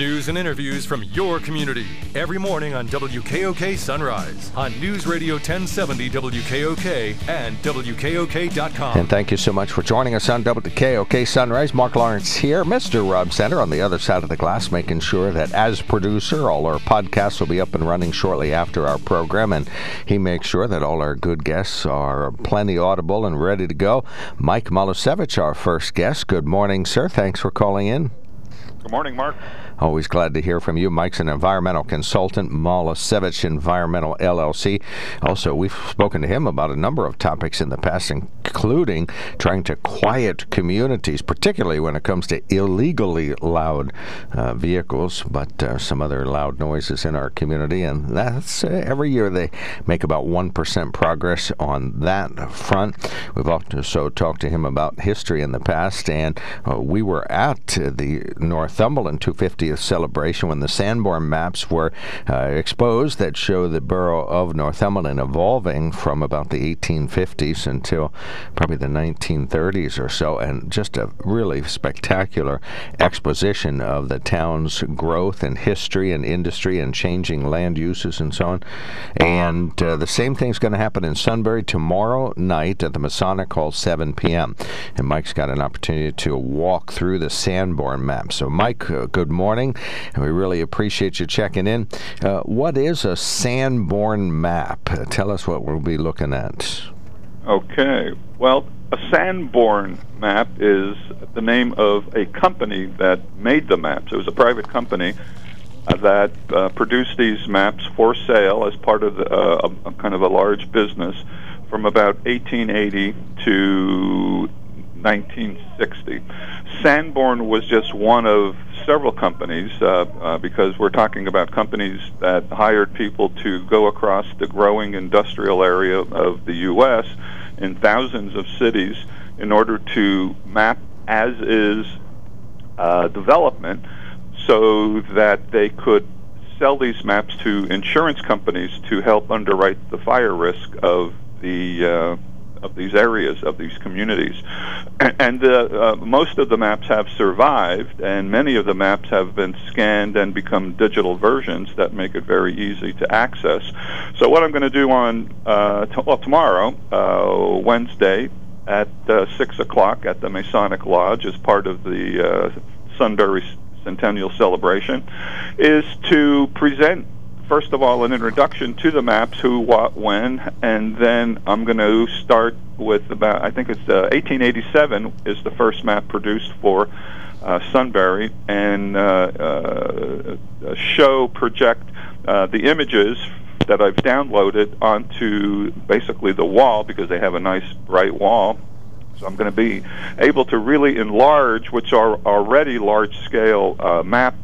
News and interviews from your community every morning on WKOK Sunrise on News Radio 1070 WKOK and WKOK.com. And thank you so much for joining us on WKOK Sunrise. Mark Lawrence here, Mr. Rob Center on the other side of the glass, making sure that as producer, all our podcasts will be up and running shortly after our program. And he makes sure that all our good guests are plenty audible and ready to go. Mike Molesevich, our first guest. Good morning, sir. Thanks for calling in. Good morning, Mark. Always glad to hear from you. Mike's an environmental consultant, Molesevich Environmental LLC. Also, we've spoken to him about a number of topics in the past, including trying to quiet communities, particularly when it comes to illegally loud uh, vehicles, but uh, some other loud noises in our community. And that's uh, every year they make about 1% progress on that front. We've also talked to him about history in the past, and uh, we were at the Northumberland 250 celebration when the Sanborn maps were uh, exposed that show the borough of Northumberland evolving from about the 1850s until probably the 1930s or so, and just a really spectacular exposition of the town's growth and history and industry and changing land uses and so on. And uh, the same thing's going to happen in Sunbury tomorrow night at the Masonic Hall, 7 p.m. And Mike's got an opportunity to walk through the Sanborn map. So, Mike, uh, good morning we really appreciate you checking in. Uh, what is a Sanborn map? Uh, tell us what we'll be looking at. Okay. Well, a Sanborn map is the name of a company that made the maps. It was a private company that uh, produced these maps for sale as part of the, uh, a, a kind of a large business from about 1880 to 1960. Sanborn was just one of several companies uh, uh, because we're talking about companies that hired people to go across the growing industrial area of the U.S. in thousands of cities in order to map as is uh, development so that they could sell these maps to insurance companies to help underwrite the fire risk of the uh, of these areas, of these communities. And uh, uh, most of the maps have survived, and many of the maps have been scanned and become digital versions that make it very easy to access. So, what I'm going to do on uh, t- well, tomorrow, uh, Wednesday, at uh, 6 o'clock at the Masonic Lodge as part of the uh, Sunbury Centennial Celebration is to present first of all, an introduction to the maps, who, what, when, and then I'm going to start with about, I think it's uh, 1887 is the first map produced for uh, Sunbury, and uh, uh, show, project uh, the images that I've downloaded onto basically the wall because they have a nice bright wall. So I'm going to be able to really enlarge, which are already large scale uh, maps,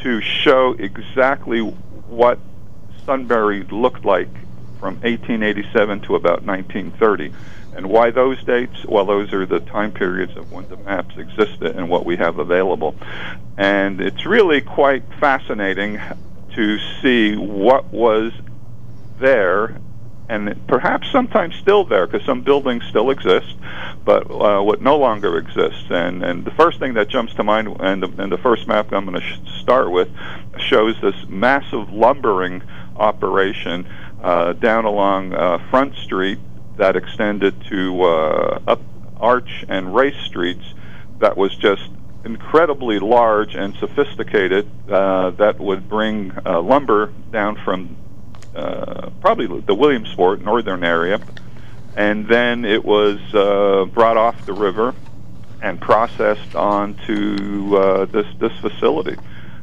to show exactly what Sunbury looked like from 1887 to about 1930. And why those dates? Well, those are the time periods of when the maps existed and what we have available. And it's really quite fascinating to see what was there and perhaps sometimes still there because some buildings still exist, but uh, what no longer exists. And and the first thing that jumps to mind, and the, and the first map I'm going to sh- start with, shows this massive lumbering operation uh, down along uh, Front Street that extended to uh, up Arch and Race Streets. That was just incredibly large and sophisticated. Uh, that would bring uh, lumber down from uh, probably the Williamsport northern area, and then it was uh, brought off the river and processed onto uh, this this facility.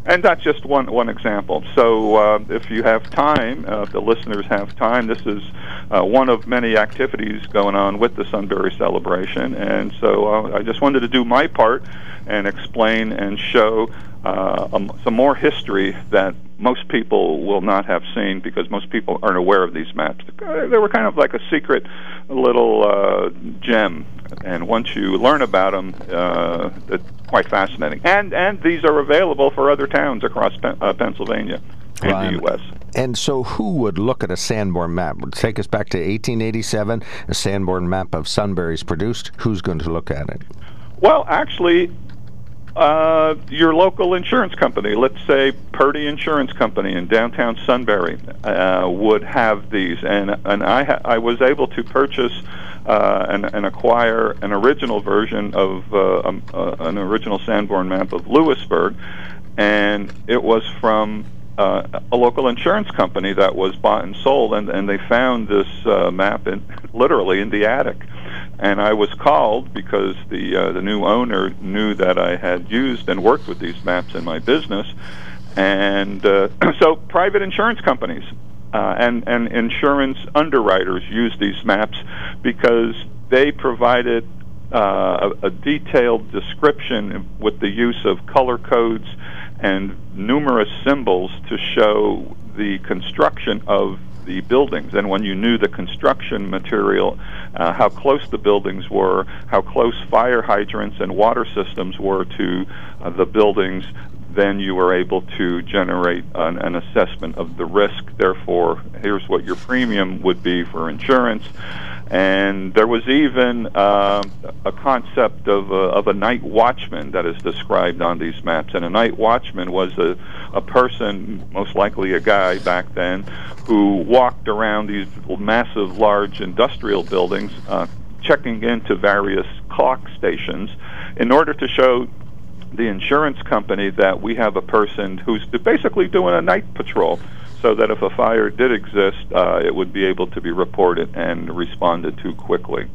And that's just one one example. So, uh, if you have time, uh, if the listeners have time, this is uh, one of many activities going on with the Sunbury celebration. And so, uh, I just wanted to do my part and explain and show uh, um, some more history that most people will not have seen because most people aren't aware of these maps. They were kind of like a secret little uh, gem, and once you learn about them, uh, it's quite fascinating. And and these are available for other towns across Pen- uh, Pennsylvania and the U.S. And so, who would look at a Sanborn map? Would take us back to 1887. A Sanborn map of Sunbury's produced. Who's going to look at it? Well, actually, uh, your local insurance company, let's say Purdy Insurance Company in downtown Sunbury, uh, would have these, and and I ha- I was able to purchase uh, and, and acquire an original version of uh, um, uh, an original Sanborn map of Lewisburg, and it was from uh, a local insurance company that was bought and sold, and, and they found this uh, map in, literally in the attic. And I was called because the uh, the new owner knew that I had used and worked with these maps in my business, and uh, so private insurance companies uh, and and insurance underwriters use these maps because they provided uh, a, a detailed description with the use of color codes and numerous symbols to show the construction of the buildings. And when you knew the construction material, uh, how close the buildings were, how close fire hydrants and water systems were to uh, the buildings, then you were able to generate an, an, assessment of the risk. Therefore, here's what your premium would be for insurance. And there was even uh, a concept of a, of a night watchman that is described on these maps. And a night watchman was a, a person, most likely a guy back then, who walked around these massive, large industrial buildings, uh, checking into various clock stations in order to show the insurance company that we have a person who's basically doing a night patrol so that if a fire did exist, uh, it would be able to be reported and responded to quickly.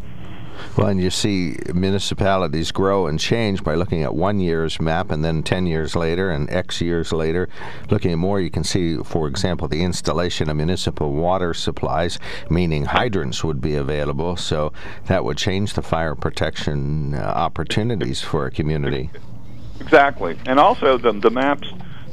Well, and you see municipalities grow and change by looking at one year's map and then 10 years later and X years later. Looking at more, you can see, for example, the installation of municipal water supplies, meaning hydrants would be available. So that would change the fire protection uh, opportunities for a community. Exactly. And also, the, the maps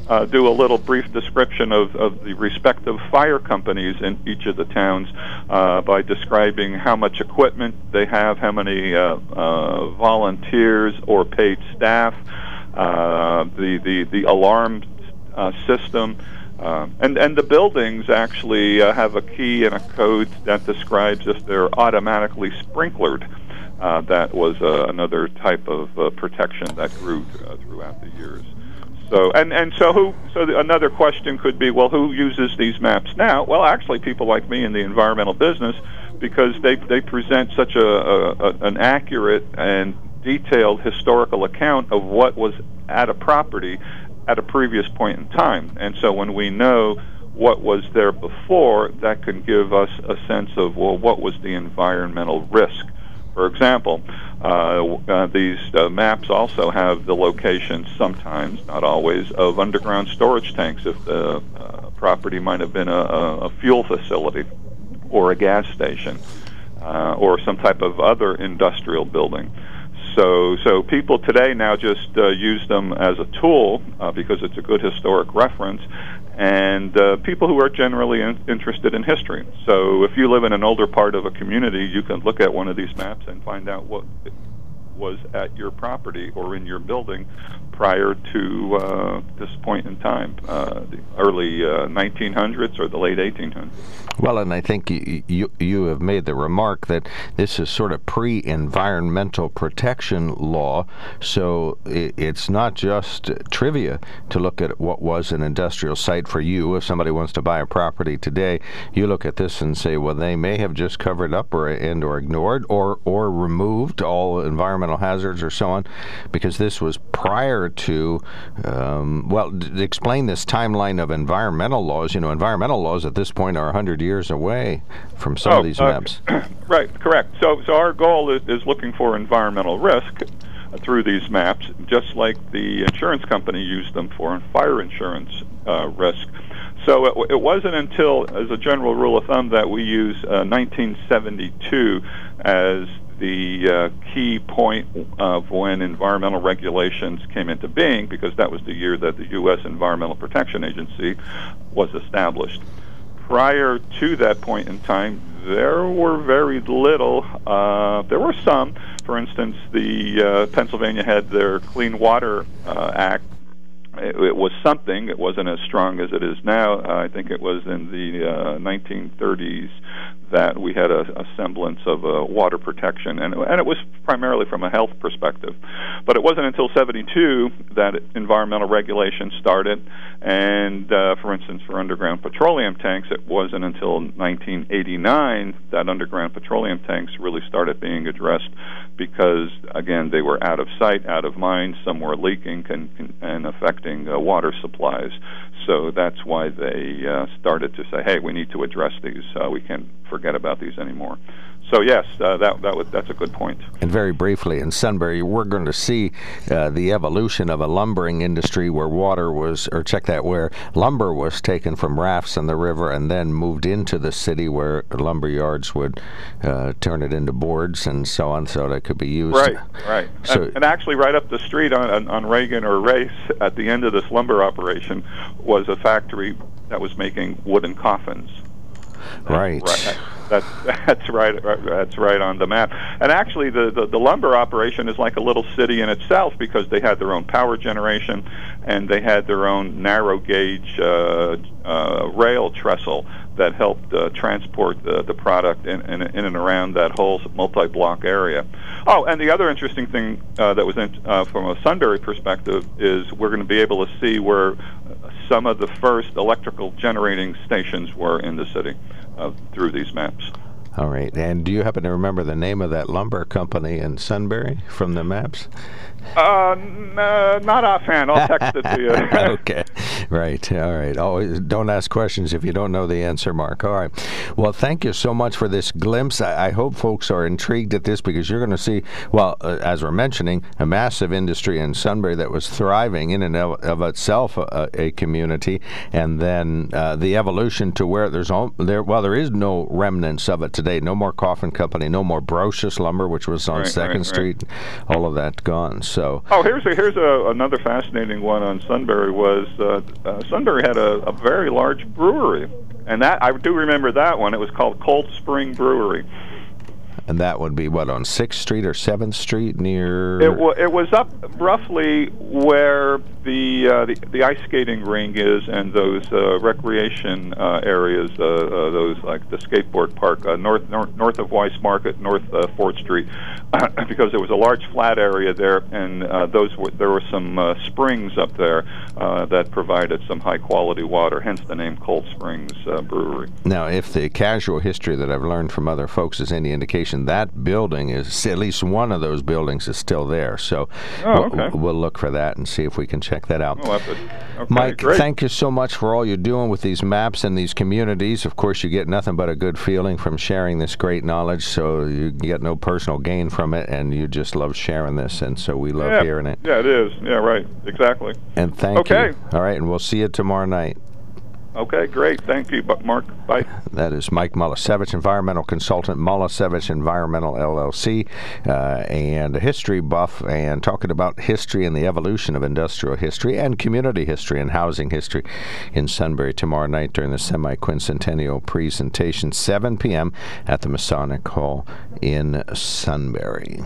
uh, do a little brief description of, of the respective fire companies in each of the towns uh, by describing how much equipment they have, how many uh, uh, volunteers or paid staff, uh, the, the, the alarm uh, system. Uh, and and the buildings actually uh, have a key and a code that describes if they're automatically sprinklered. Uh, that was uh, another type of uh, protection that grew uh, throughout the years. So and and so who so the, another question could be well who uses these maps now? Well, actually, people like me in the environmental business because they they present such a, a, a an accurate and detailed historical account of what was at a property at a previous point in time. And so when we know what was there before, that can give us a sense of well what was the environmental risk for example, uh, uh, these uh, maps also have the locations, sometimes, not always, of underground storage tanks if the uh, property might have been a, a, fuel facility or a gas station uh, or some type of other industrial building. So, so people today now just uh, use them as a tool because it's a good historic reference, and uh, people who are generally in- interested in history. So, if you live in an older part of a community, you can look at one of these maps and find out what was at your property or in your building prior to uh, this point in time, uh, the early uh, 1900s or the late 1800s. Well, and I think you, you, you have made the remark that this is sort of pre-environmental protection law, so it, it's not just trivia to look at what was an industrial site for you. If somebody wants to buy a property today, you look at this and say, well, they may have just covered up or and or ignored or or removed all environmental hazards or so on, because this was prior to. Um, well, d- explain this timeline of environmental laws. You know, environmental laws at this point are 100 years away from some oh, of these uh, maps. right, correct. So, so our goal is, is looking for environmental risk through these maps, just like the insurance company used them for fire insurance uh, risk. So it, it, wasn't until, as a general rule of thumb, that we use uh, 1972 as the uh, key point of when environmental regulations came into being, because that was the year that the U.S. Environmental Protection Agency was established. Prior to that point in time, there were very little. Uh, there were some. For instance, the uh, Pennsylvania had their Clean Water uh, Act it, it, was something. It wasn't as strong as it is now. Uh, I think it was in the uh, 1930s that we had a, a semblance of uh, water protection, and and it was primarily from a health perspective. But it wasn't until '72 that environmental regulation started, and uh, for instance, for underground petroleum tanks, it wasn't until 1989 that underground petroleum tanks really started being addressed, because again they were out of sight, out of mind. Some were leaking and, and affecting uh, water supplies. So that's why they uh, started to say, "Hey, we need to address these. Uh, we can't forget about these anymore." So yes, uh, that that was that's a good point. And very briefly, in Sunbury, we're going to see uh, the evolution of a lumbering industry where water was, or check that, where lumber was taken from rafts in the river and then moved into the city, where lumber yards would uh, turn it into boards and so on, so that it could be used. Right, right. So, and, and, actually, right up the street on, on on Reagan or Race, at the end of this lumber operation, was a factory that was making wooden coffins. Right. right. That's that's right. That's right on the map. And actually, the, the, the lumber operation is like a little city in itself because they had their own power generation, and they had their own narrow gauge uh, uh, rail trestle that helped uh, transport the, the product in, in, in and around that whole multi-block area. Oh, and the other interesting thing uh, that was in, uh, from a Sunbury perspective is we're going to be able to see where some of the first electrical generating stations were in the city uh, through these maps. All right. And do you happen to remember the name of that lumber company in Sunbury from the maps? Uh, n- uh, not offhand. I'll text it to you. okay. Right. All right. Always don't ask questions if you don't know the answer, Mark. All right. Well, thank you so much for this glimpse. I, I hope folks are intrigued at this because you're going to see, well, uh, as we're mentioning, a massive industry in Sunbury that was thriving in and of, of itself a, a, community, and then uh, the evolution to where there's all, there. Well, there is no remnants of it today. No more Coffin Company. No more Brocious Lumber, which was on right, Second right, Street. Right. All of that gone. So. Oh, here's a, here's a, another fascinating one on Sunbury was uh, uh, Sunbury had a, a very large brewery, and that I do remember that one. It was called Cold Spring Brewery. And that would be what on Sixth Street or Seventh Street near. It, w- it was up roughly where the, uh, the the ice skating ring is and those uh, recreation uh, areas, uh, uh, those like the skateboard park uh, north, north north of Weis Market, north uh, Fourth Street, because there was a large flat area there, and uh, those were, there were some uh, springs up there uh, that provided some high quality water. Hence the name Cold Springs uh, Brewery. Now, if the casual history that I've learned from other folks is any indication that building is at least one of those buildings is still there. So oh, okay. we'll, we'll, look for that and see if we can check that out. Okay, Mike, great. thank you so much for all you're doing with these maps and these communities. Of course, you get nothing but a good feeling from sharing this great knowledge. So you get no personal gain from it, and you just love sharing this, and so we love yeah. hearing it. Yeah, it is. Yeah, right. Exactly. And thank okay. you. All right, and we'll see you tomorrow night. Okay, great. Thank you, Mark. Bye. That is Mike Molesevich, environmental consultant, Molesevich Environmental LLC, uh, and a history buff, and talking about history and the evolution of industrial history and community history and housing history in Sunbury tomorrow night during the semi quincentennial presentation, 7 p.m. at the Masonic Hall in Sunbury.